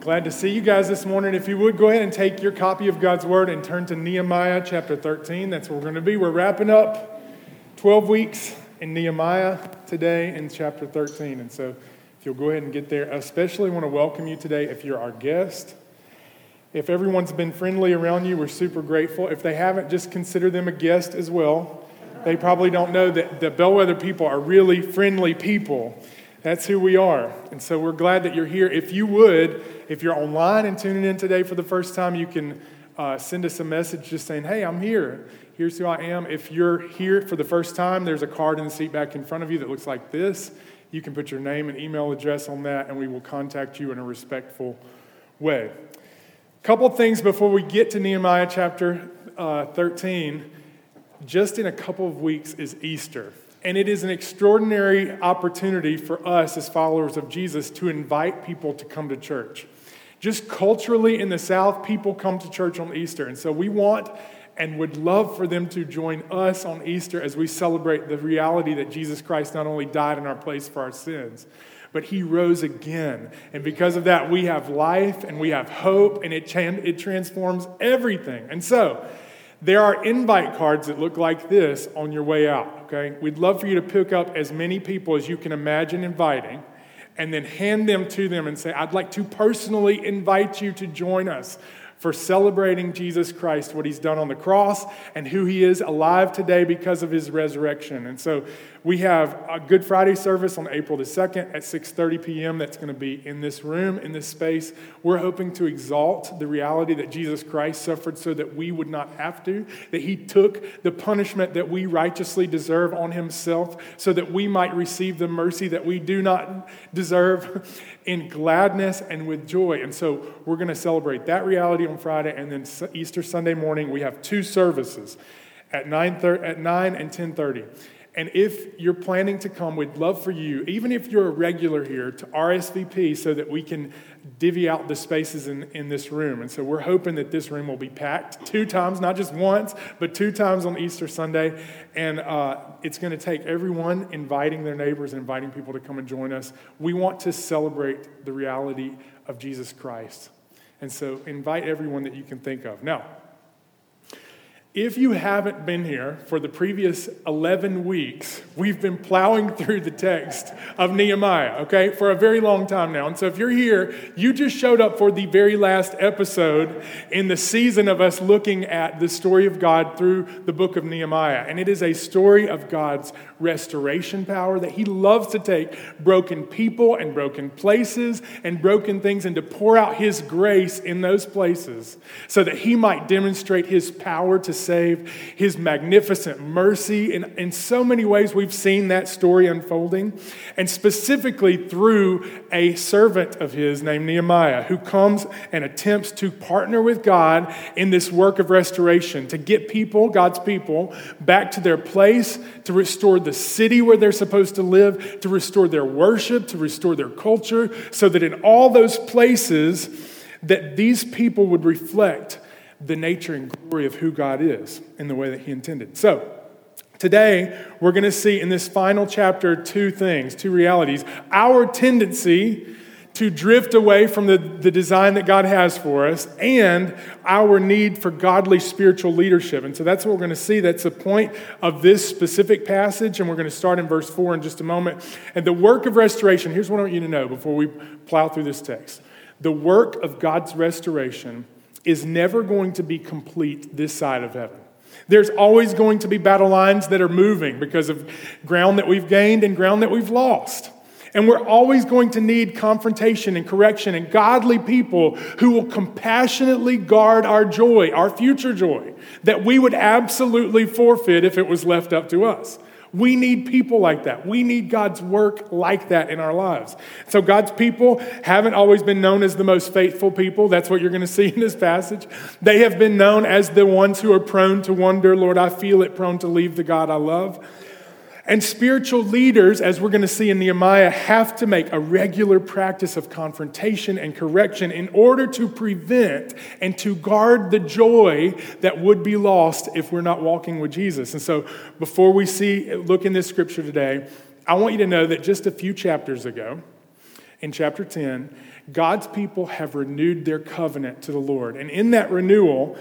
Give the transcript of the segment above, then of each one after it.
Glad to see you guys this morning. If you would go ahead and take your copy of God's Word and turn to Nehemiah chapter 13. That's where we're going to be. We're wrapping up 12 weeks in Nehemiah today in chapter 13. And so if you'll go ahead and get there, I especially want to welcome you today if you're our guest. If everyone's been friendly around you, we're super grateful. If they haven't, just consider them a guest as well. They probably don't know that the Bellwether people are really friendly people. That's who we are. And so we're glad that you're here. If you would, if you're online and tuning in today for the first time, you can uh, send us a message just saying, Hey, I'm here. Here's who I am. If you're here for the first time, there's a card in the seat back in front of you that looks like this. You can put your name and email address on that, and we will contact you in a respectful way. A couple things before we get to Nehemiah chapter uh, 13. Just in a couple of weeks is Easter. And it is an extraordinary opportunity for us as followers of Jesus to invite people to come to church. Just culturally in the South, people come to church on Easter. And so we want and would love for them to join us on Easter as we celebrate the reality that Jesus Christ not only died in our place for our sins, but he rose again. And because of that, we have life and we have hope, and it, it transforms everything. And so, there are invite cards that look like this on your way out, okay? We'd love for you to pick up as many people as you can imagine inviting and then hand them to them and say, I'd like to personally invite you to join us for celebrating Jesus Christ, what he's done on the cross, and who he is alive today because of his resurrection. And so we have a Good Friday service on April the 2nd at 6:30 p.m. That's going to be in this room, in this space. We're hoping to exalt the reality that Jesus Christ suffered so that we would not have to, that he took the punishment that we righteously deserve on himself so that we might receive the mercy that we do not deserve in gladness and with joy. And so we're going to celebrate that reality on Friday and then Easter Sunday morning we have two services at 9, at 9 and 10:30. And if you're planning to come, we'd love for you, even if you're a regular here, to RSVP so that we can divvy out the spaces in, in this room. And so we're hoping that this room will be packed two times, not just once, but two times on Easter Sunday. And uh, it's going to take everyone inviting their neighbors and inviting people to come and join us. We want to celebrate the reality of Jesus Christ. And so invite everyone that you can think of. Now, if you haven't been here for the previous 11 weeks, we've been plowing through the text of Nehemiah, okay, for a very long time now. And so if you're here, you just showed up for the very last episode in the season of us looking at the story of God through the book of Nehemiah. And it is a story of God's restoration power that He loves to take broken people and broken places and broken things and to pour out His grace in those places so that He might demonstrate His power to his magnificent mercy. In, in so many ways, we've seen that story unfolding, and specifically through a servant of his named Nehemiah, who comes and attempts to partner with God in this work of restoration to get people, God's people, back to their place, to restore the city where they're supposed to live, to restore their worship, to restore their culture, so that in all those places, that these people would reflect the nature and glory of who God is in the way that He intended. So, today we're going to see in this final chapter two things, two realities. Our tendency to drift away from the, the design that God has for us and our need for godly spiritual leadership. And so that's what we're going to see. That's the point of this specific passage. And we're going to start in verse 4 in just a moment. And the work of restoration here's what I want you to know before we plow through this text the work of God's restoration is never going to be complete this side of heaven. There's always going to be battle lines that are moving because of ground that we've gained and ground that we've lost. And we're always going to need confrontation and correction and godly people who will compassionately guard our joy, our future joy, that we would absolutely forfeit if it was left up to us. We need people like that. We need God's work like that in our lives. So, God's people haven't always been known as the most faithful people. That's what you're going to see in this passage. They have been known as the ones who are prone to wonder, Lord, I feel it, prone to leave the God I love. And spiritual leaders, as we're going to see in Nehemiah, have to make a regular practice of confrontation and correction in order to prevent and to guard the joy that would be lost if we're not walking with Jesus. And so, before we see look in this scripture today, I want you to know that just a few chapters ago, in chapter 10, God's people have renewed their covenant to the Lord. And in that renewal,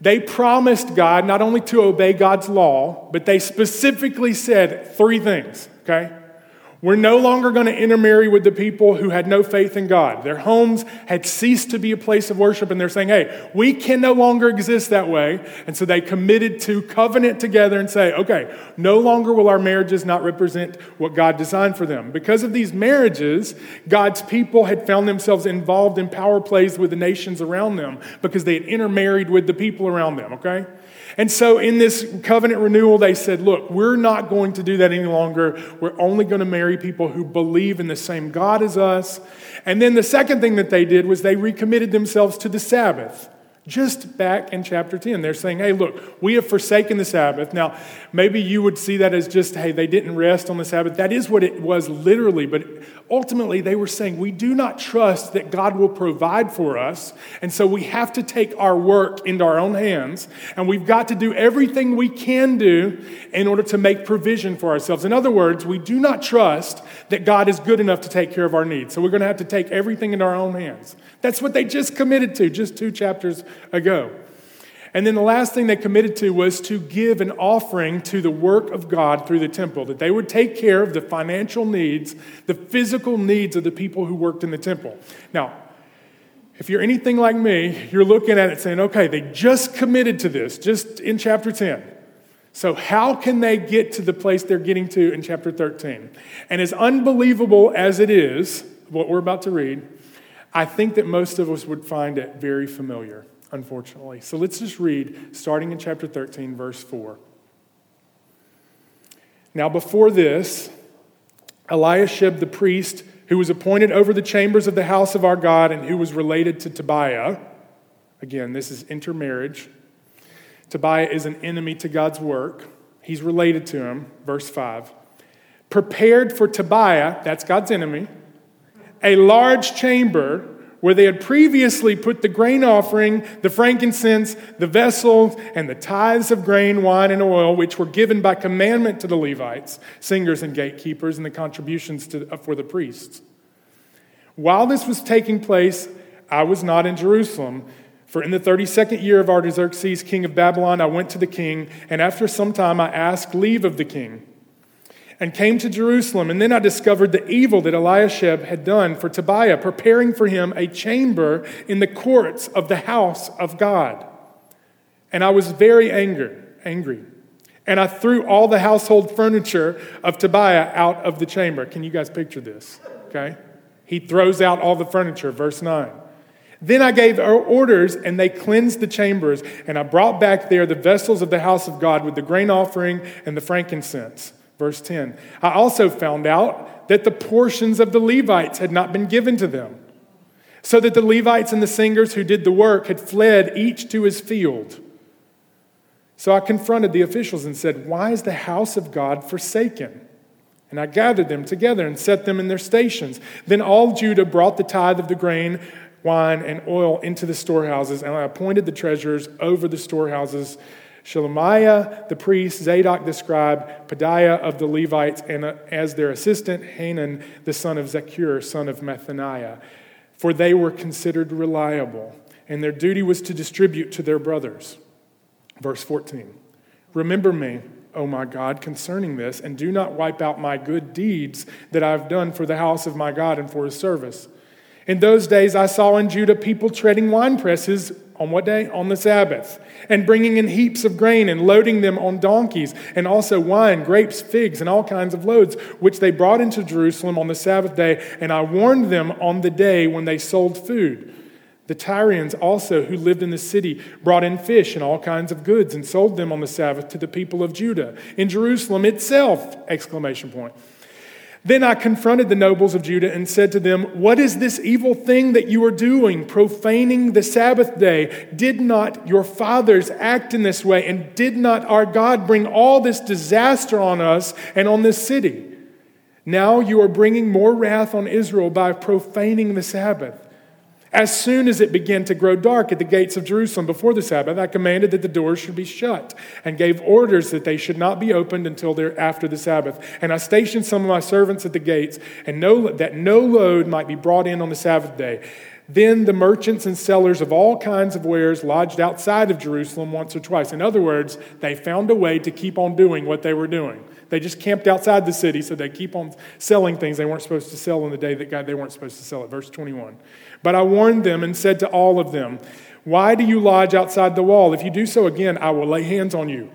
they promised God not only to obey God's law, but they specifically said three things, okay? We're no longer going to intermarry with the people who had no faith in God. Their homes had ceased to be a place of worship, and they're saying, hey, we can no longer exist that way. And so they committed to covenant together and say, okay, no longer will our marriages not represent what God designed for them. Because of these marriages, God's people had found themselves involved in power plays with the nations around them because they had intermarried with the people around them, okay? And so, in this covenant renewal, they said, Look, we're not going to do that any longer. We're only going to marry people who believe in the same God as us. And then the second thing that they did was they recommitted themselves to the Sabbath just back in chapter 10. They're saying, hey, look, we have forsaken the Sabbath. Now, maybe you would see that as just, hey, they didn't rest on the Sabbath. That is what it was literally, but ultimately they were saying, we do not trust that God will provide for us. And so we have to take our work into our own hands, and we've got to do everything we can do in order to make provision for ourselves. In other words, we do not trust that God is good enough to take care of our needs. So we're going to have to take everything into our own hands. That's what they just committed to just two chapters ago. And then the last thing they committed to was to give an offering to the work of God through the temple, that they would take care of the financial needs, the physical needs of the people who worked in the temple. Now, if you're anything like me, you're looking at it saying, okay, they just committed to this, just in chapter 10. So, how can they get to the place they're getting to in chapter 13? And as unbelievable as it is, what we're about to read, I think that most of us would find it very familiar, unfortunately. So let's just read, starting in chapter 13, verse 4. Now, before this, Eliashib the priest, who was appointed over the chambers of the house of our God and who was related to Tobiah, again, this is intermarriage. Tobiah is an enemy to God's work. He's related to him, verse 5. Prepared for Tobiah, that's God's enemy a large chamber where they had previously put the grain offering, the frankincense, the vessels, and the tithes of grain, wine, and oil, which were given by commandment to the Levites, singers and gatekeepers, and the contributions to, uh, for the priests. While this was taking place, I was not in Jerusalem. For in the 32nd year of Artaxerxes, king of Babylon, I went to the king, and after some time I asked leave of the king and came to Jerusalem. And then I discovered the evil that Eliashib had done for Tobiah, preparing for him a chamber in the courts of the house of God. And I was very angry, angry. And I threw all the household furniture of Tobiah out of the chamber. Can you guys picture this? Okay? He throws out all the furniture, verse 9. Then I gave orders, and they cleansed the chambers, and I brought back there the vessels of the house of God with the grain offering and the frankincense. Verse 10 I also found out that the portions of the Levites had not been given to them, so that the Levites and the singers who did the work had fled each to his field. So I confronted the officials and said, Why is the house of God forsaken? And I gathered them together and set them in their stations. Then all Judah brought the tithe of the grain, wine, and oil into the storehouses, and I appointed the treasurers over the storehouses Shelemiah the priest, Zadok the scribe, Pedaiah of the Levites, and uh, as their assistant, Hanan the son of Zaccur, son of Mattaniah. For they were considered reliable, and their duty was to distribute to their brothers. Verse 14 Remember me, O my God, concerning this, and do not wipe out my good deeds that I have done for the house of my God and for his service. In those days, I saw in Judah people treading wine presses on what day? On the Sabbath. And bringing in heaps of grain and loading them on donkeys, and also wine, grapes, figs, and all kinds of loads, which they brought into Jerusalem on the Sabbath day. And I warned them on the day when they sold food. The Tyrians also, who lived in the city, brought in fish and all kinds of goods and sold them on the Sabbath to the people of Judah. In Jerusalem itself! Exclamation point. Then I confronted the nobles of Judah and said to them, What is this evil thing that you are doing, profaning the Sabbath day? Did not your fathers act in this way? And did not our God bring all this disaster on us and on this city? Now you are bringing more wrath on Israel by profaning the Sabbath. As soon as it began to grow dark at the gates of Jerusalem before the Sabbath, I commanded that the doors should be shut and gave orders that they should not be opened until after the Sabbath. And I stationed some of my servants at the gates, and no, that no load might be brought in on the Sabbath day. Then the merchants and sellers of all kinds of wares lodged outside of Jerusalem once or twice. In other words, they found a way to keep on doing what they were doing. They just camped outside the city, so they keep on selling things they weren't supposed to sell on the day that God they weren't supposed to sell it. Verse 21. But I warned them and said to all of them, Why do you lodge outside the wall? If you do so again, I will lay hands on you.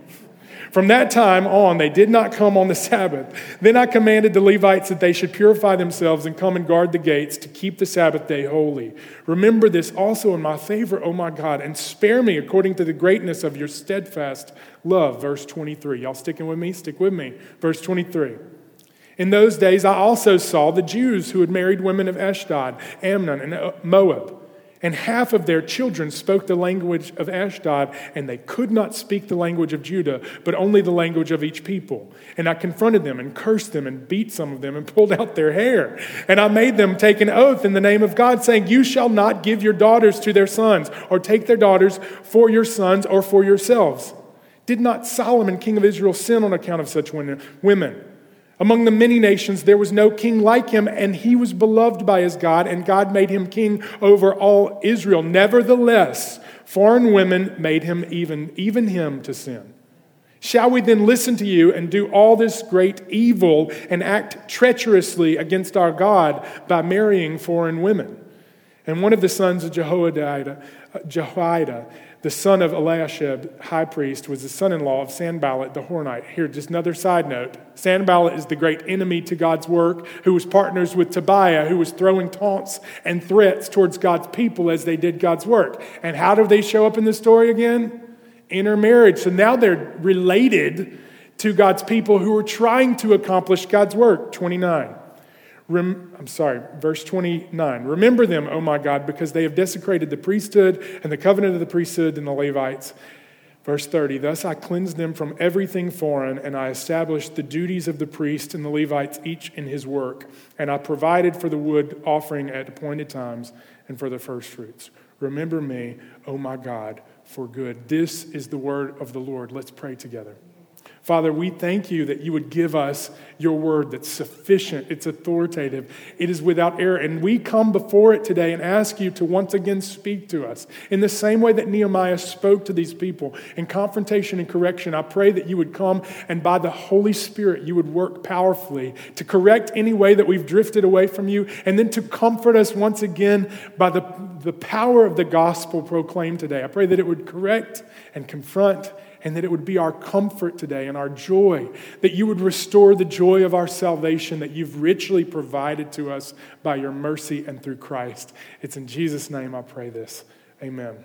From that time on, they did not come on the Sabbath. Then I commanded the Levites that they should purify themselves and come and guard the gates to keep the Sabbath day holy. Remember this also in my favor, O my God, and spare me according to the greatness of your steadfast love. Verse 23. Y'all sticking with me? Stick with me. Verse 23. In those days, I also saw the Jews who had married women of Ashdod, Ammon, and Moab and half of their children spoke the language of Ashdod, and they could not speak the language of Judah, but only the language of each people. And I confronted them and cursed them and beat some of them and pulled out their hair. And I made them take an oath in the name of God, saying, You shall not give your daughters to their sons, or take their daughters for your sons or for yourselves. Did not Solomon, king of Israel, sin on account of such women? Among the many nations, there was no king like him, and he was beloved by his God, and God made him king over all Israel. Nevertheless, foreign women made him even, even him to sin. Shall we then listen to you and do all this great evil and act treacherously against our God by marrying foreign women? And one of the sons of Jehoiada, Jehoiada the son of Eliashib, high priest, was the son in law of Sanballat the Horonite. Here, just another side note Sanballat is the great enemy to God's work, who was partners with Tobiah, who was throwing taunts and threats towards God's people as they did God's work. And how do they show up in the story again? Intermarriage. So now they're related to God's people who are trying to accomplish God's work. 29. Rem, I'm sorry, verse 29. Remember them, O my God, because they have desecrated the priesthood and the covenant of the priesthood and the Levites. Verse 30 Thus I cleansed them from everything foreign, and I established the duties of the priest and the Levites, each in his work. And I provided for the wood offering at appointed times and for the firstfruits. Remember me, O my God, for good. This is the word of the Lord. Let's pray together. Father, we thank you that you would give us your word that's sufficient, it's authoritative, it is without error. And we come before it today and ask you to once again speak to us. In the same way that Nehemiah spoke to these people in confrontation and correction, I pray that you would come and by the Holy Spirit, you would work powerfully to correct any way that we've drifted away from you, and then to comfort us once again by the, the power of the gospel proclaimed today. I pray that it would correct and confront and that it would be our comfort today and our joy, that you would restore the joy of our salvation that you've richly provided to us by your mercy and through Christ. It's in Jesus' name I pray this. Amen.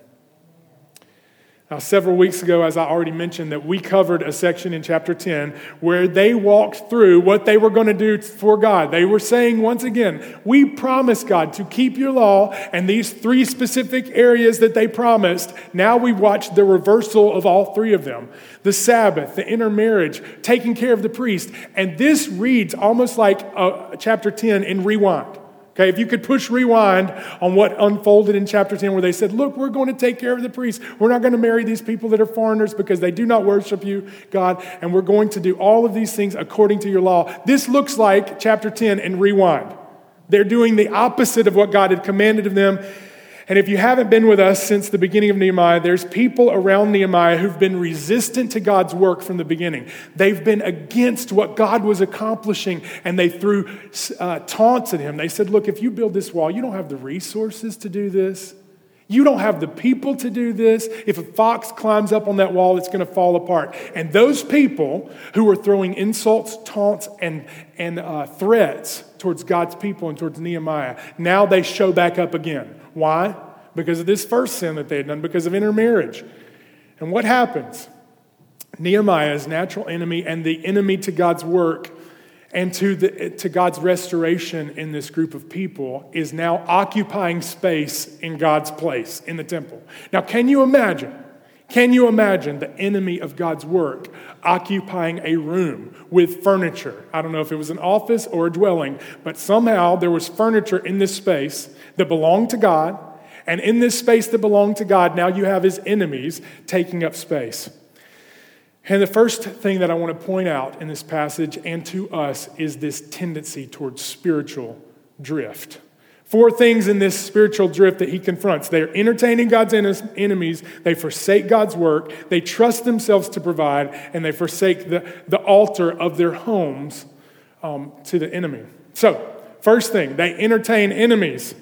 Now, several weeks ago, as I already mentioned, that we covered a section in chapter 10 where they walked through what they were going to do for God. They were saying once again, We promise God to keep your law, and these three specific areas that they promised, now we watch the reversal of all three of them the Sabbath, the intermarriage, taking care of the priest. And this reads almost like a, chapter 10 in rewind. Okay, if you could push rewind on what unfolded in chapter 10, where they said, Look, we're going to take care of the priests. We're not going to marry these people that are foreigners because they do not worship you, God, and we're going to do all of these things according to your law. This looks like chapter 10 in rewind. They're doing the opposite of what God had commanded of them. And if you haven't been with us since the beginning of Nehemiah, there's people around Nehemiah who've been resistant to God's work from the beginning. They've been against what God was accomplishing, and they threw uh, taunts at him. They said, Look, if you build this wall, you don't have the resources to do this. You don't have the people to do this. If a fox climbs up on that wall, it's going to fall apart. And those people who were throwing insults, taunts, and, and uh, threats towards God's people and towards Nehemiah, now they show back up again. Why? Because of this first sin that they had done, because of intermarriage. And what happens? Nehemiah's natural enemy and the enemy to God's work and to, the, to God's restoration in this group of people is now occupying space in God's place in the temple. Now, can you imagine? Can you imagine the enemy of God's work occupying a room with furniture? I don't know if it was an office or a dwelling, but somehow there was furniture in this space that belonged to God And in this space that belonged to God, now you have his enemies taking up space. And the first thing that I want to point out in this passage and to us is this tendency towards spiritual drift. Four things in this spiritual drift that he confronts. They are entertaining God's enemies, they forsake God's work, they trust themselves to provide, and they forsake the, the altar of their homes um, to the enemy. So, first thing, they entertain enemies.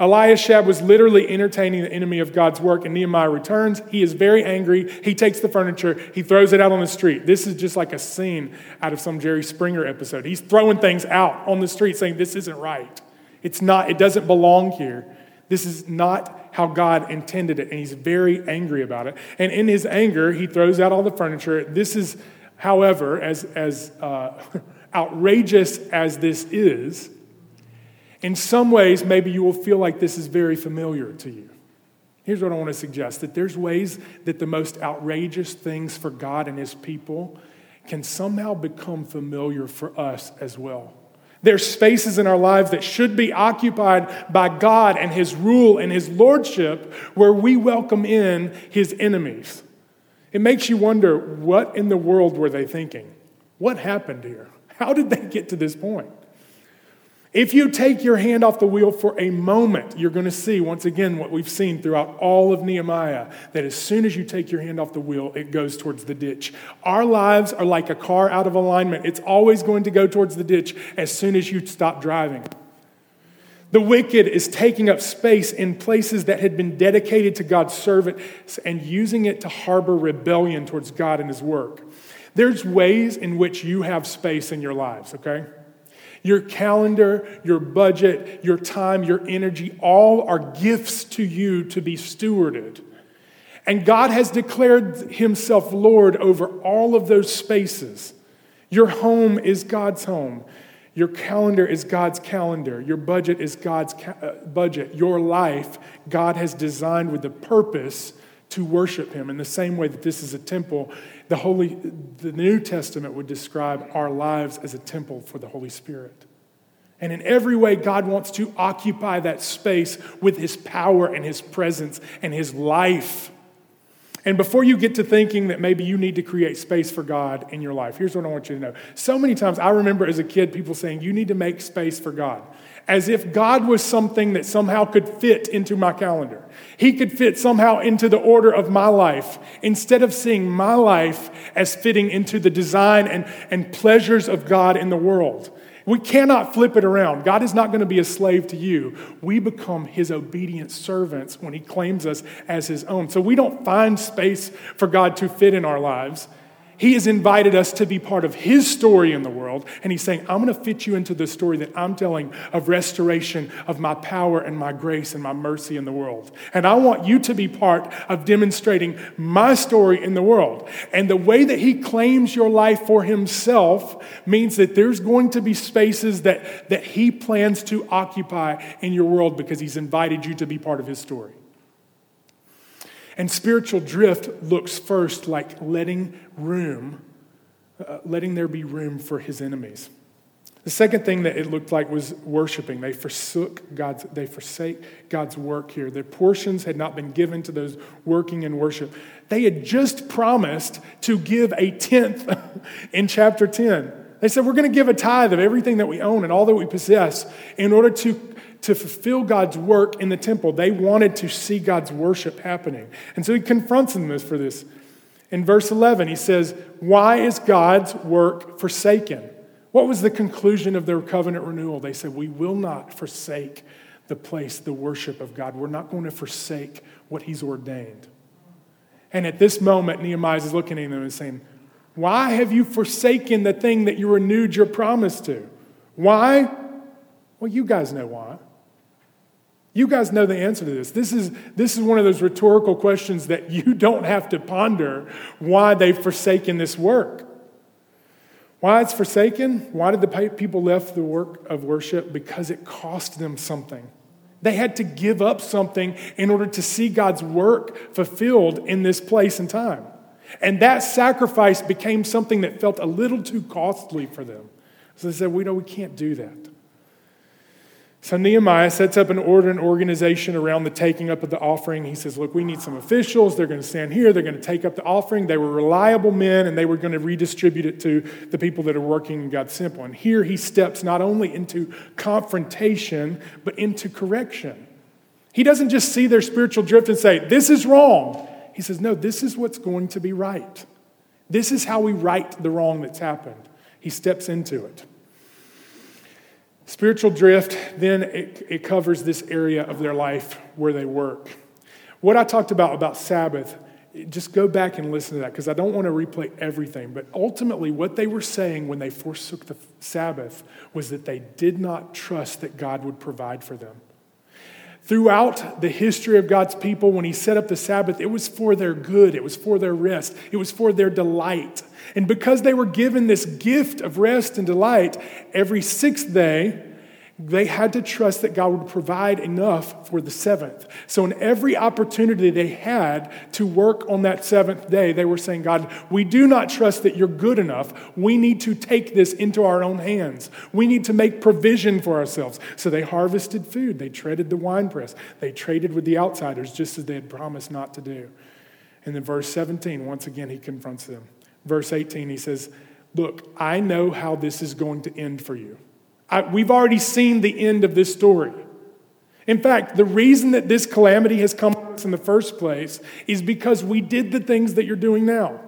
Eliashib was literally entertaining the enemy of God's work, and Nehemiah returns. He is very angry. He takes the furniture, he throws it out on the street. This is just like a scene out of some Jerry Springer episode. He's throwing things out on the street saying, This isn't right. It's not, it doesn't belong here. This is not how God intended it. And he's very angry about it. And in his anger, he throws out all the furniture. This is, however, as, as uh, outrageous as this is, in some ways, maybe you will feel like this is very familiar to you. Here's what I want to suggest that there's ways that the most outrageous things for God and his people can somehow become familiar for us as well. There's spaces in our lives that should be occupied by God and His rule and His lordship where we welcome in His enemies. It makes you wonder what in the world were they thinking? What happened here? How did they get to this point? If you take your hand off the wheel for a moment, you're going to see, once again, what we've seen throughout all of Nehemiah that as soon as you take your hand off the wheel, it goes towards the ditch. Our lives are like a car out of alignment, it's always going to go towards the ditch as soon as you stop driving. The wicked is taking up space in places that had been dedicated to God's servants and using it to harbor rebellion towards God and His work. There's ways in which you have space in your lives, okay? Your calendar, your budget, your time, your energy, all are gifts to you to be stewarded. And God has declared Himself Lord over all of those spaces. Your home is God's home. Your calendar is God's calendar. Your budget is God's ca- uh, budget. Your life, God has designed with the purpose to worship Him in the same way that this is a temple the, Holy, the New Testament would describe our lives as a temple for the Holy Spirit. And in every way, God wants to occupy that space with His power and His presence and His life. And before you get to thinking that maybe you need to create space for God in your life, here's what I want you to know. So many times I remember as a kid people saying, You need to make space for God as if God was something that somehow could fit into my calendar. He could fit somehow into the order of my life instead of seeing my life as fitting into the design and, and pleasures of God in the world. We cannot flip it around. God is not going to be a slave to you. We become his obedient servants when he claims us as his own. So we don't find space for God to fit in our lives. He has invited us to be part of His story in the world. And He's saying, I'm going to fit you into the story that I'm telling of restoration of my power and my grace and my mercy in the world. And I want you to be part of demonstrating my story in the world. And the way that He claims your life for Himself means that there's going to be spaces that, that He plans to occupy in your world because He's invited you to be part of His story. And spiritual drift looks first like letting room, uh, letting there be room for his enemies. The second thing that it looked like was worshiping. They forsook God's, they forsake God's work here. Their portions had not been given to those working in worship. They had just promised to give a tenth in chapter 10. They said, We're going to give a tithe of everything that we own and all that we possess in order to to fulfill God's work in the temple. They wanted to see God's worship happening. And so he confronts them for this. In verse 11, he says, Why is God's work forsaken? What was the conclusion of their covenant renewal? They said, We will not forsake the place, the worship of God. We're not going to forsake what he's ordained. And at this moment, Nehemiah is looking at them and saying, Why have you forsaken the thing that you renewed your promise to? Why? Well, you guys know why. You guys know the answer to this. This is, this is one of those rhetorical questions that you don't have to ponder why they've forsaken this work. Why it's forsaken? Why did the people left the work of worship? Because it cost them something. They had to give up something in order to see God's work fulfilled in this place and time. And that sacrifice became something that felt a little too costly for them. So they said, We know we can't do that. So Nehemiah sets up an order and organization around the taking up of the offering. He says, Look, we need some officials. They're going to stand here. They're going to take up the offering. They were reliable men, and they were going to redistribute it to the people that are working in God's temple. And here he steps not only into confrontation, but into correction. He doesn't just see their spiritual drift and say, This is wrong. He says, No, this is what's going to be right. This is how we right the wrong that's happened. He steps into it. Spiritual drift, then it, it, covers this area of their life where they work. What I talked about about Sabbath, just go back and listen to that because I don't want to replay everything. But ultimately, what they were saying when they forsook the Sabbath was that they did not trust that God would provide for them. Throughout the history of God's people, when He set up the Sabbath, it was for their good, it was for their rest, it was for their delight. And because they were given this gift of rest and delight, every sixth day, they had to trust that God would provide enough for the seventh. So, in every opportunity they had to work on that seventh day, they were saying, God, we do not trust that you're good enough. We need to take this into our own hands. We need to make provision for ourselves. So, they harvested food. They treaded the winepress. They traded with the outsiders, just as they had promised not to do. And then, verse 17, once again, he confronts them. Verse 18, he says, Look, I know how this is going to end for you. I, we've already seen the end of this story. In fact, the reason that this calamity has come to us in the first place is because we did the things that you're doing now.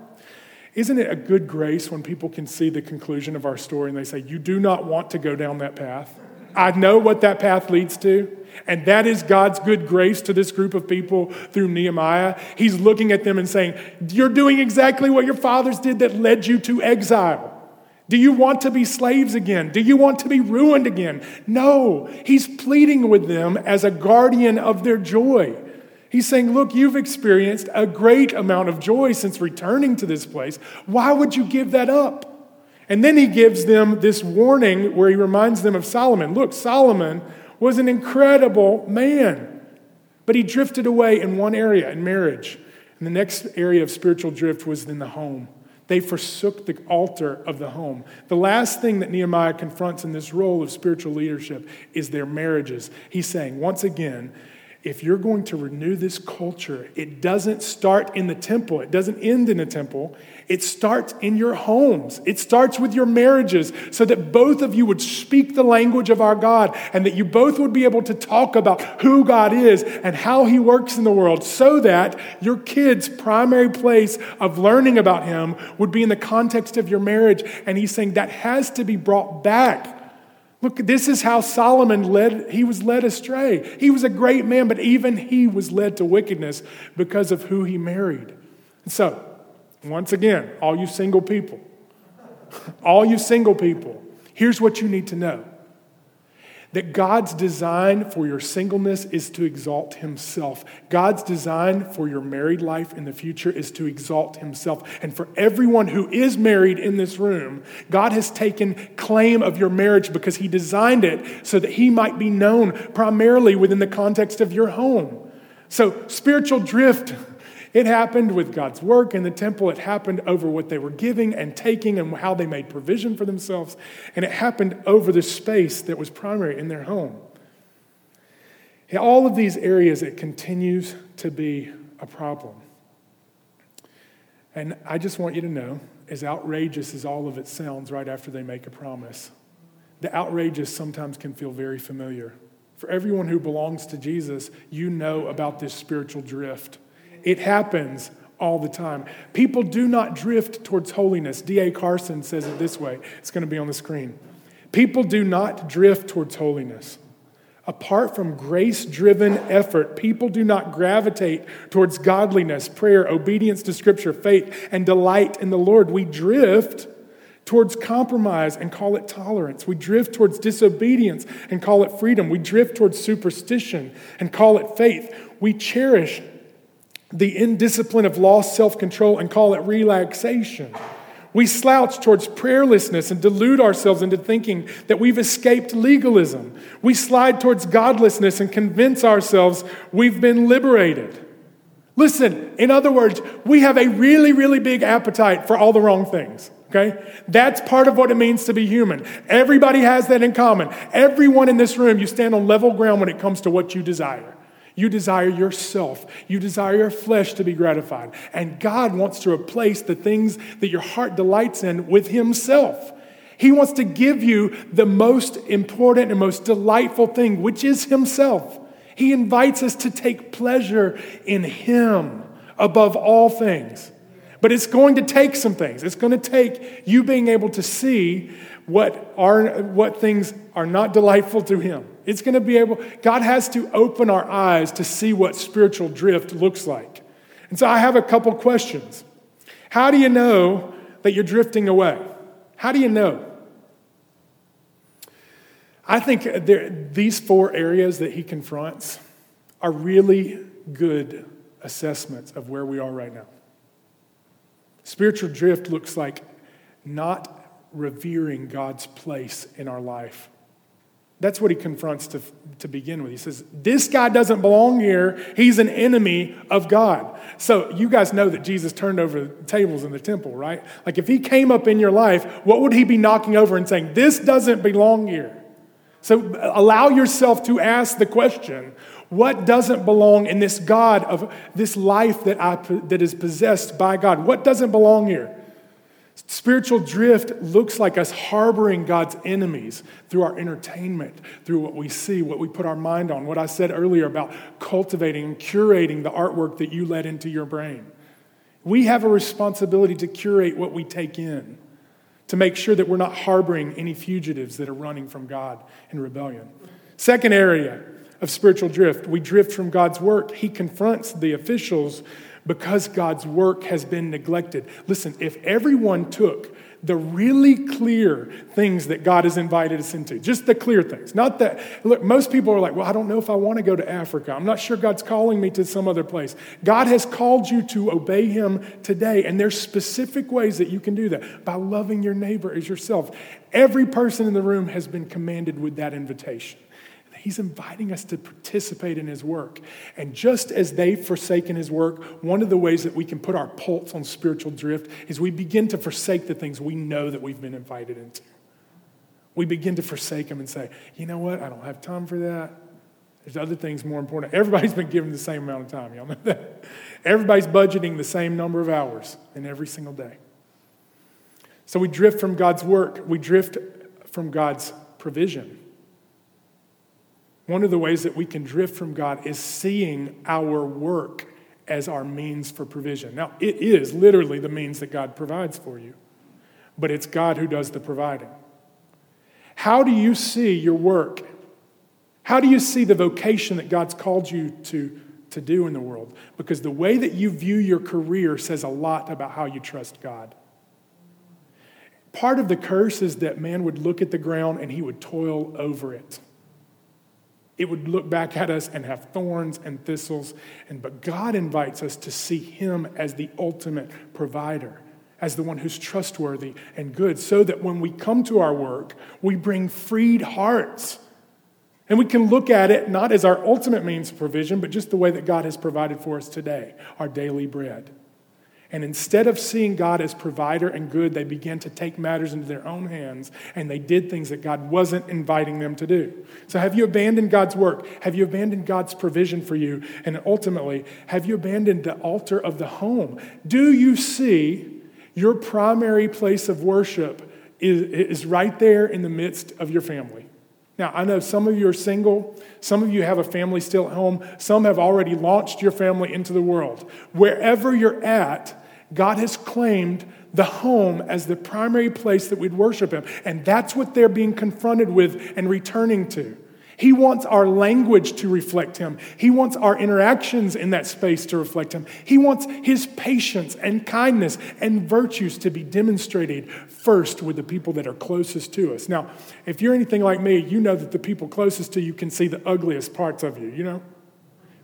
Isn't it a good grace when people can see the conclusion of our story and they say, You do not want to go down that path? I know what that path leads to. And that is God's good grace to this group of people through Nehemiah. He's looking at them and saying, You're doing exactly what your fathers did that led you to exile. Do you want to be slaves again? Do you want to be ruined again? No. He's pleading with them as a guardian of their joy. He's saying, Look, you've experienced a great amount of joy since returning to this place. Why would you give that up? And then he gives them this warning where he reminds them of Solomon. Look, Solomon was an incredible man, but he drifted away in one area, in marriage. And the next area of spiritual drift was in the home. They forsook the altar of the home. The last thing that Nehemiah confronts in this role of spiritual leadership is their marriages. He's saying, once again, if you're going to renew this culture, it doesn't start in the temple, it doesn't end in a temple. It starts in your homes. It starts with your marriages so that both of you would speak the language of our God and that you both would be able to talk about who God is and how He works in the world so that your kids' primary place of learning about Him would be in the context of your marriage. And He's saying that has to be brought back Look, this is how Solomon led, he was led astray. He was a great man, but even he was led to wickedness because of who he married. And so, once again, all you single people, all you single people, here's what you need to know that God's design for your singleness is to exalt Himself. God's design for your married life in the future is to exalt Himself. And for everyone who is married in this room, God has taken claim of your marriage because He designed it so that He might be known primarily within the context of your home. So, spiritual drift it happened with God's work in the temple. It happened over what they were giving and taking and how they made provision for themselves. And it happened over the space that was primary in their home. In all of these areas, it continues to be a problem. And I just want you to know, as outrageous as all of it sounds right after they make a promise, the outrageous sometimes can feel very familiar. For everyone who belongs to Jesus, you know about this spiritual drift. It happens all the time. People do not drift towards holiness. D.A. Carson says it this way it's going to be on the screen. People do not drift towards holiness. Apart from grace driven effort, people do not gravitate towards godliness, prayer, obedience to Scripture, faith, and delight in the Lord. We drift towards compromise and call it tolerance. We drift towards disobedience and call it freedom. We drift towards superstition and call it faith. We cherish the indiscipline of lost self control and call it relaxation. We slouch towards prayerlessness and delude ourselves into thinking that we've escaped legalism. We slide towards godlessness and convince ourselves we've been liberated. Listen, in other words, we have a really, really big appetite for all the wrong things. Okay? That's part of what it means to be human. Everybody has that in common. Everyone in this room, you stand on level ground when it comes to what you desire. You desire yourself. You desire your flesh to be gratified. And God wants to replace the things that your heart delights in with Himself. He wants to give you the most important and most delightful thing, which is Himself. He invites us to take pleasure in Him above all things. But it's going to take some things. It's going to take you being able to see what, are, what things are not delightful to Him. It's going to be able, God has to open our eyes to see what spiritual drift looks like. And so I have a couple questions. How do you know that you're drifting away? How do you know? I think there, these four areas that he confronts are really good assessments of where we are right now. Spiritual drift looks like not revering God's place in our life. That's what he confronts to, to begin with. He says, This guy doesn't belong here. He's an enemy of God. So, you guys know that Jesus turned over tables in the temple, right? Like, if he came up in your life, what would he be knocking over and saying, This doesn't belong here? So, uh, allow yourself to ask the question what doesn't belong in this God of this life that, I, that is possessed by God? What doesn't belong here? Spiritual drift looks like us harboring God's enemies through our entertainment, through what we see, what we put our mind on, what I said earlier about cultivating and curating the artwork that you let into your brain. We have a responsibility to curate what we take in, to make sure that we're not harboring any fugitives that are running from God in rebellion. Second area, of spiritual drift. We drift from God's work. He confronts the officials because God's work has been neglected. Listen, if everyone took the really clear things that God has invited us into, just the clear things, not that, look, most people are like, well, I don't know if I want to go to Africa. I'm not sure God's calling me to some other place. God has called you to obey Him today, and there's specific ways that you can do that by loving your neighbor as yourself. Every person in the room has been commanded with that invitation. He's inviting us to participate in his work. And just as they've forsaken his work, one of the ways that we can put our pulse on spiritual drift is we begin to forsake the things we know that we've been invited into. We begin to forsake them and say, you know what? I don't have time for that. There's other things more important. Everybody's been given the same amount of time. Y'all know that? Everybody's budgeting the same number of hours in every single day. So we drift from God's work, we drift from God's provision. One of the ways that we can drift from God is seeing our work as our means for provision. Now, it is literally the means that God provides for you, but it's God who does the providing. How do you see your work? How do you see the vocation that God's called you to, to do in the world? Because the way that you view your career says a lot about how you trust God. Part of the curse is that man would look at the ground and he would toil over it it would look back at us and have thorns and thistles. And, but God invites us to see Him as the ultimate provider, as the one who's trustworthy and good, so that when we come to our work, we bring freed hearts. And we can look at it not as our ultimate means of provision, but just the way that God has provided for us today, our daily bread. And instead of seeing God as provider and good, they began to take matters into their own hands and they did things that God wasn't inviting them to do. So, have you abandoned God's work? Have you abandoned God's provision for you? And ultimately, have you abandoned the altar of the home? Do you see your primary place of worship is, is right there in the midst of your family? Now, I know some of you are single. Some of you have a family still at home. Some have already launched your family into the world. Wherever you're at, God has claimed the home as the primary place that we'd worship Him. And that's what they're being confronted with and returning to. He wants our language to reflect Him. He wants our interactions in that space to reflect Him. He wants His patience and kindness and virtues to be demonstrated first with the people that are closest to us. Now, if you're anything like me, you know that the people closest to you can see the ugliest parts of you, you know?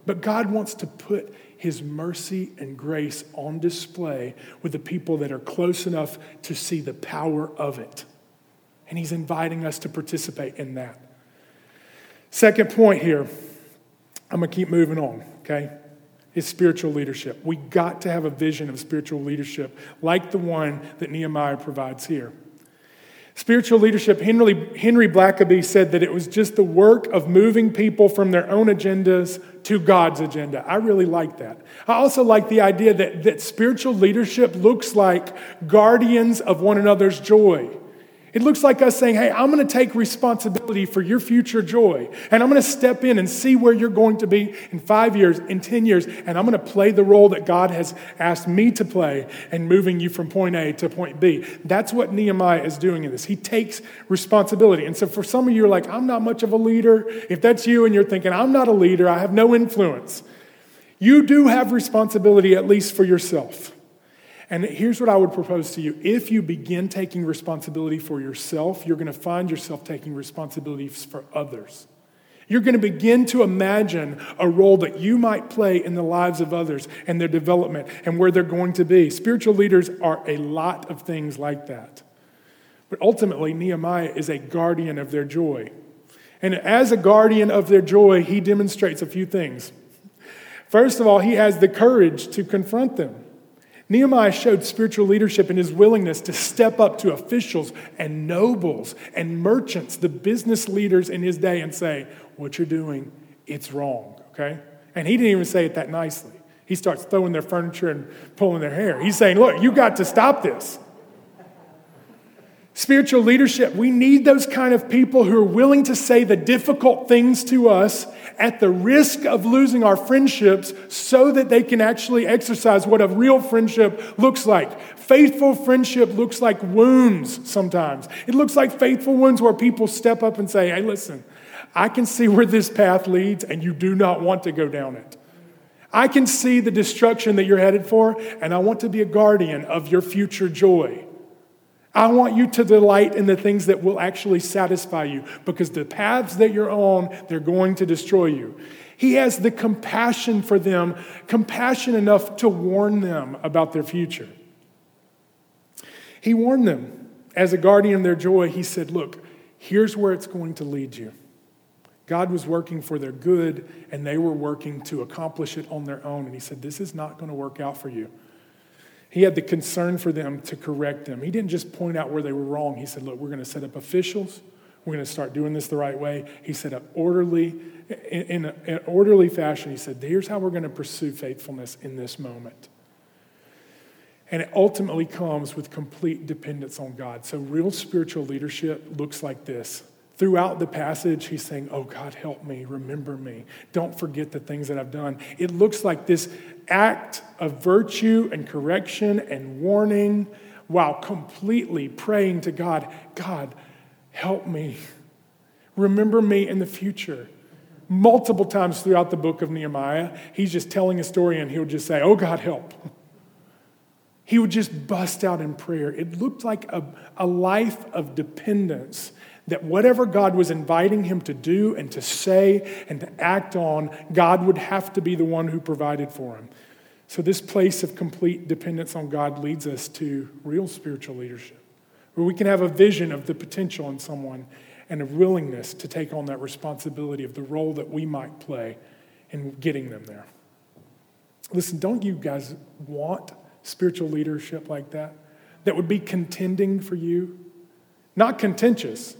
But God wants to put his mercy and grace on display with the people that are close enough to see the power of it. And he's inviting us to participate in that. Second point here, I'm going to keep moving on, okay? is spiritual leadership. We got to have a vision of spiritual leadership like the one that Nehemiah provides here. Spiritual leadership, Henry, Henry Blackaby said that it was just the work of moving people from their own agendas to God's agenda. I really like that. I also like the idea that, that spiritual leadership looks like guardians of one another's joy. It looks like us saying, Hey, I'm going to take responsibility for your future joy. And I'm going to step in and see where you're going to be in five years, in 10 years. And I'm going to play the role that God has asked me to play in moving you from point A to point B. That's what Nehemiah is doing in this. He takes responsibility. And so for some of you, are like, I'm not much of a leader. If that's you and you're thinking, I'm not a leader, I have no influence, you do have responsibility, at least for yourself. And here's what I would propose to you. If you begin taking responsibility for yourself, you're going to find yourself taking responsibilities for others. You're going to begin to imagine a role that you might play in the lives of others and their development and where they're going to be. Spiritual leaders are a lot of things like that. But ultimately, Nehemiah is a guardian of their joy. And as a guardian of their joy, he demonstrates a few things. First of all, he has the courage to confront them. Nehemiah showed spiritual leadership in his willingness to step up to officials and nobles and merchants, the business leaders in his day, and say, What you're doing, it's wrong, okay? And he didn't even say it that nicely. He starts throwing their furniture and pulling their hair. He's saying, Look, you got to stop this. Spiritual leadership, we need those kind of people who are willing to say the difficult things to us at the risk of losing our friendships so that they can actually exercise what a real friendship looks like. Faithful friendship looks like wounds sometimes. It looks like faithful wounds where people step up and say, Hey, listen, I can see where this path leads, and you do not want to go down it. I can see the destruction that you're headed for, and I want to be a guardian of your future joy. I want you to delight in the things that will actually satisfy you because the paths that you're on, they're going to destroy you. He has the compassion for them, compassion enough to warn them about their future. He warned them as a guardian of their joy. He said, Look, here's where it's going to lead you. God was working for their good, and they were working to accomplish it on their own. And he said, This is not going to work out for you. He had the concern for them to correct them. He didn't just point out where they were wrong. He said, Look, we're going to set up officials. We're going to start doing this the right way. He set up orderly, in, an orderly fashion. He said, Here's how we're going to pursue faithfulness in this moment. And it ultimately comes with complete dependence on God. So, real spiritual leadership looks like this Throughout the passage, he's saying, Oh, God, help me, remember me. Don't forget the things that I've done. It looks like this act of virtue and correction and warning while completely praying to God, God, help me. Remember me in the future. Multiple times throughout the book of Nehemiah, he's just telling a story and he'll just say, Oh, God, help. He would just bust out in prayer. It looked like a, a life of dependence that whatever God was inviting him to do and to say and to act on, God would have to be the one who provided for him. So, this place of complete dependence on God leads us to real spiritual leadership, where we can have a vision of the potential in someone and a willingness to take on that responsibility of the role that we might play in getting them there. Listen, don't you guys want spiritual leadership like that? That would be contending for you? Not contentious,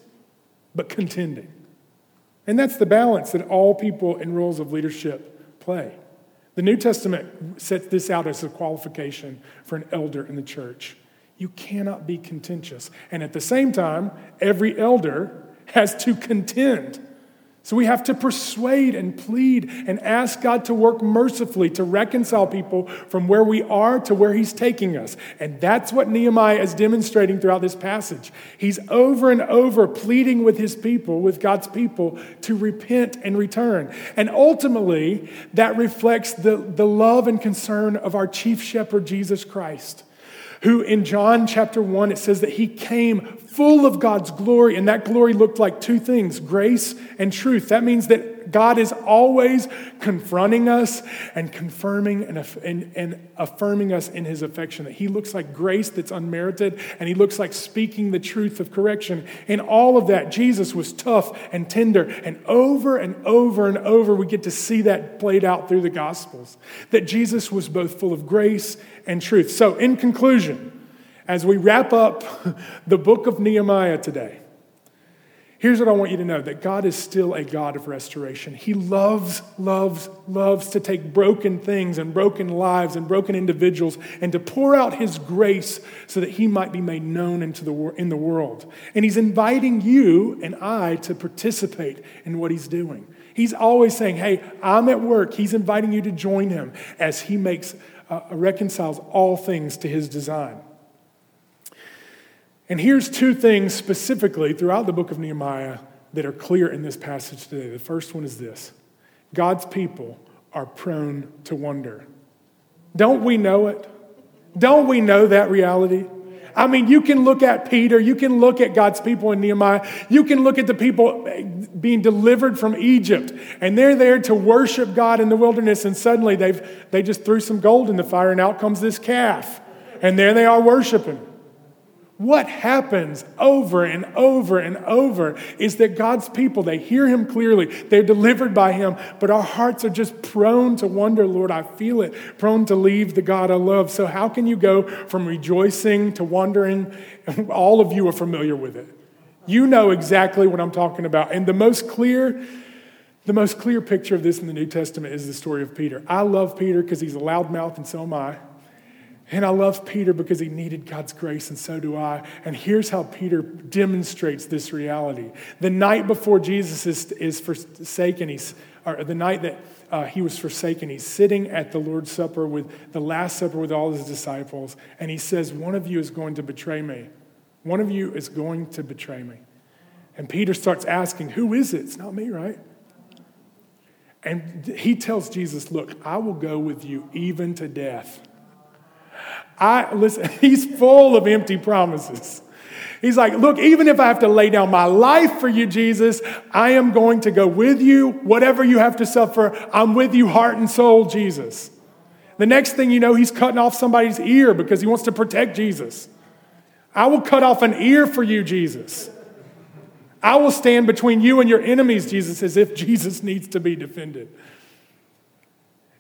but contending. And that's the balance that all people in roles of leadership play. The New Testament sets this out as a qualification for an elder in the church. You cannot be contentious. And at the same time, every elder has to contend so we have to persuade and plead and ask God to work mercifully to reconcile people from where we are to where He's taking us. And that's what Nehemiah is demonstrating throughout this passage. He's over and over pleading with his people, with God's people, to repent and return. And ultimately, that reflects the, the love and concern of our chief shepherd, Jesus Christ who in John chapter 1, it says that he came full of God's glory, and that glory looked like two things grace and truth. That means that God is always confronting us and confirming and, and, and affirming us in his affection. That he looks like grace that's unmerited and he looks like speaking the truth of correction. In all of that, Jesus was tough and tender. And over and over and over, we get to see that played out through the Gospels. That Jesus was both full of grace and truth. So, in conclusion, as we wrap up the book of Nehemiah today, Here's what I want you to know that God is still a God of restoration. He loves, loves, loves to take broken things and broken lives and broken individuals and to pour out His grace so that He might be made known into the, in the world. And He's inviting you and I to participate in what He's doing. He's always saying, Hey, I'm at work. He's inviting you to join Him as He makes, uh, reconciles all things to His design. And here's two things specifically throughout the book of Nehemiah that are clear in this passage today. The first one is this God's people are prone to wonder. Don't we know it? Don't we know that reality? I mean, you can look at Peter, you can look at God's people in Nehemiah, you can look at the people being delivered from Egypt, and they're there to worship God in the wilderness, and suddenly they've, they just threw some gold in the fire, and out comes this calf. And there they are worshiping. What happens over and over and over is that God's people, they hear Him clearly, they're delivered by Him, but our hearts are just prone to wonder, Lord, I feel it, prone to leave the God I love. So, how can you go from rejoicing to wondering? All of you are familiar with it. You know exactly what I'm talking about. And the most clear, the most clear picture of this in the New Testament is the story of Peter. I love Peter because he's a loudmouth, and so am I. And I love Peter because he needed God's grace, and so do I. And here's how Peter demonstrates this reality. The night before Jesus is, is forsaken, he's, or the night that uh, he was forsaken, he's sitting at the Lord's Supper with the Last Supper with all his disciples, and he says, One of you is going to betray me. One of you is going to betray me. And Peter starts asking, Who is it? It's not me, right? And he tells Jesus, Look, I will go with you even to death. I listen, he's full of empty promises. He's like, look, even if I have to lay down my life for you, Jesus, I am going to go with you. Whatever you have to suffer, I'm with you, heart and soul, Jesus. The next thing you know, he's cutting off somebody's ear because he wants to protect Jesus. I will cut off an ear for you, Jesus. I will stand between you and your enemies, Jesus, as if Jesus needs to be defended.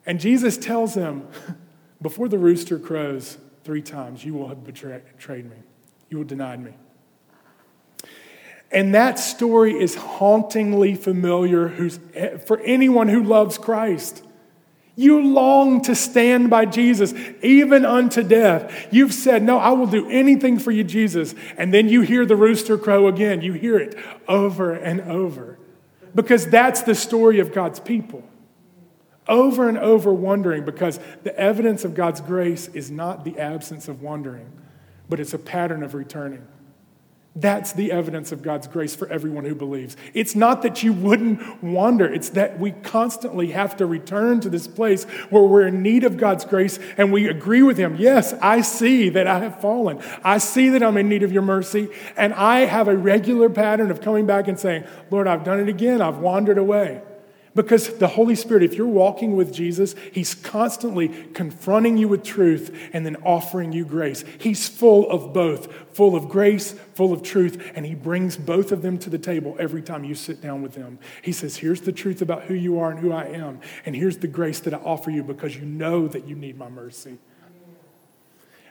And Jesus tells him, before the rooster crows, Three times you will have betrayed, me. You will denied me. And that story is hauntingly familiar for anyone who loves Christ. You long to stand by Jesus, even unto death. You've said, No, I will do anything for you, Jesus. And then you hear the rooster crow again. You hear it over and over. Because that's the story of God's people over and over wondering because the evidence of God's grace is not the absence of wondering, but it's a pattern of returning. That's the evidence of God's grace for everyone who believes. It's not that you wouldn't wander, it's that we constantly have to return to this place where we're in need of God's grace and we agree with Him. Yes, I see that I have fallen. I see that I'm in need of your mercy. And I have a regular pattern of coming back and saying, Lord, I've done it again. I've wandered away. Because the Holy Spirit, if you're walking with Jesus, He's constantly confronting you with truth and then offering you grace. He's full of both, full of grace, full of truth, and He brings both of them to the table every time you sit down with Him. He says, Here's the truth about who you are and who I am, and here's the grace that I offer you because you know that you need my mercy.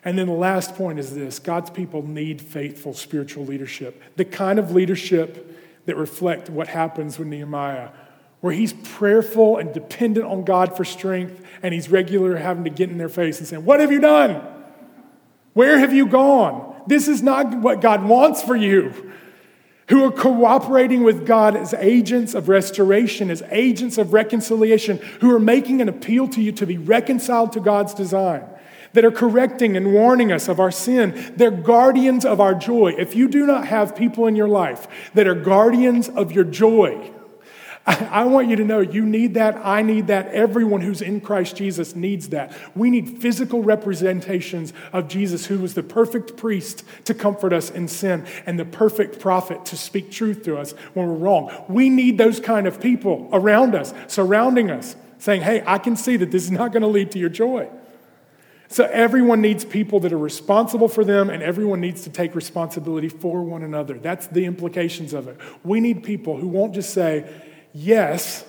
And then the last point is this God's people need faithful spiritual leadership, the kind of leadership that reflect what happens with Nehemiah where he's prayerful and dependent on God for strength, and he's regularly having to get in their face and saying, What have you done? Where have you gone? This is not what God wants for you. Who are cooperating with God as agents of restoration, as agents of reconciliation, who are making an appeal to you to be reconciled to God's design, that are correcting and warning us of our sin. They're guardians of our joy. If you do not have people in your life that are guardians of your joy, I want you to know you need that. I need that. Everyone who's in Christ Jesus needs that. We need physical representations of Jesus, who was the perfect priest to comfort us in sin and the perfect prophet to speak truth to us when we're wrong. We need those kind of people around us, surrounding us, saying, Hey, I can see that this is not going to lead to your joy. So everyone needs people that are responsible for them, and everyone needs to take responsibility for one another. That's the implications of it. We need people who won't just say yes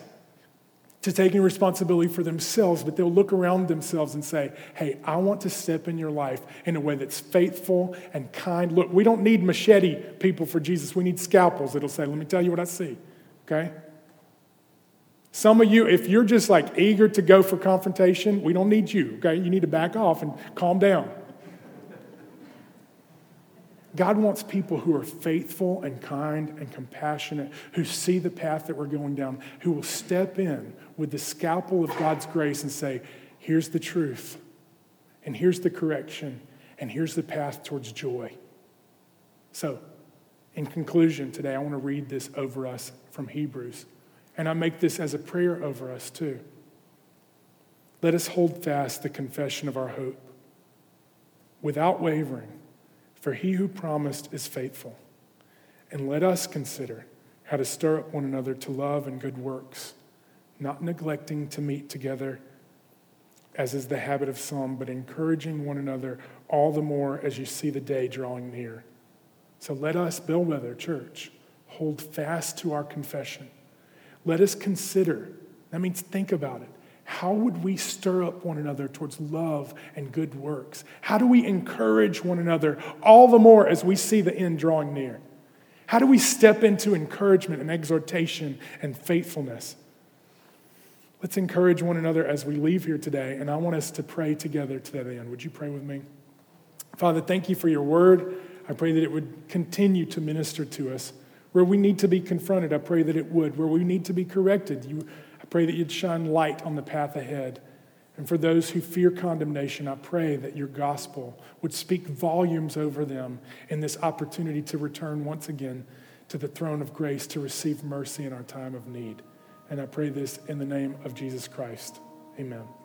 to taking responsibility for themselves, but they'll look around themselves and say, Hey, I want to step in your life in a way that's faithful and kind. Look, we don't need machete people for Jesus. We need scalpels that'll say, Let me tell you what I see. Okay? Some of you, if you're just like eager to go for confrontation, we don't need you, okay? You need to back off and calm down. God wants people who are faithful and kind and compassionate, who see the path that we're going down, who will step in with the scalpel of God's grace and say, Here's the truth, and here's the correction, and here's the path towards joy. So, in conclusion, today I want to read this over us from Hebrews. And I make this as a prayer over us too. Let us hold fast the confession of our hope without wavering, for he who promised is faithful. And let us consider how to stir up one another to love and good works, not neglecting to meet together, as is the habit of some, but encouraging one another all the more as you see the day drawing near. So let us, Bellwether Church, hold fast to our confession let us consider, that means think about it. How would we stir up one another towards love and good works? How do we encourage one another all the more as we see the end drawing near? How do we step into encouragement and exhortation and faithfulness? Let's encourage one another as we leave here today, and I want us to pray together to that end. Would you pray with me? Father, thank you for your word. I pray that it would continue to minister to us. Where we need to be confronted, I pray that it would. Where we need to be corrected, you, I pray that you'd shine light on the path ahead. And for those who fear condemnation, I pray that your gospel would speak volumes over them in this opportunity to return once again to the throne of grace to receive mercy in our time of need. And I pray this in the name of Jesus Christ. Amen.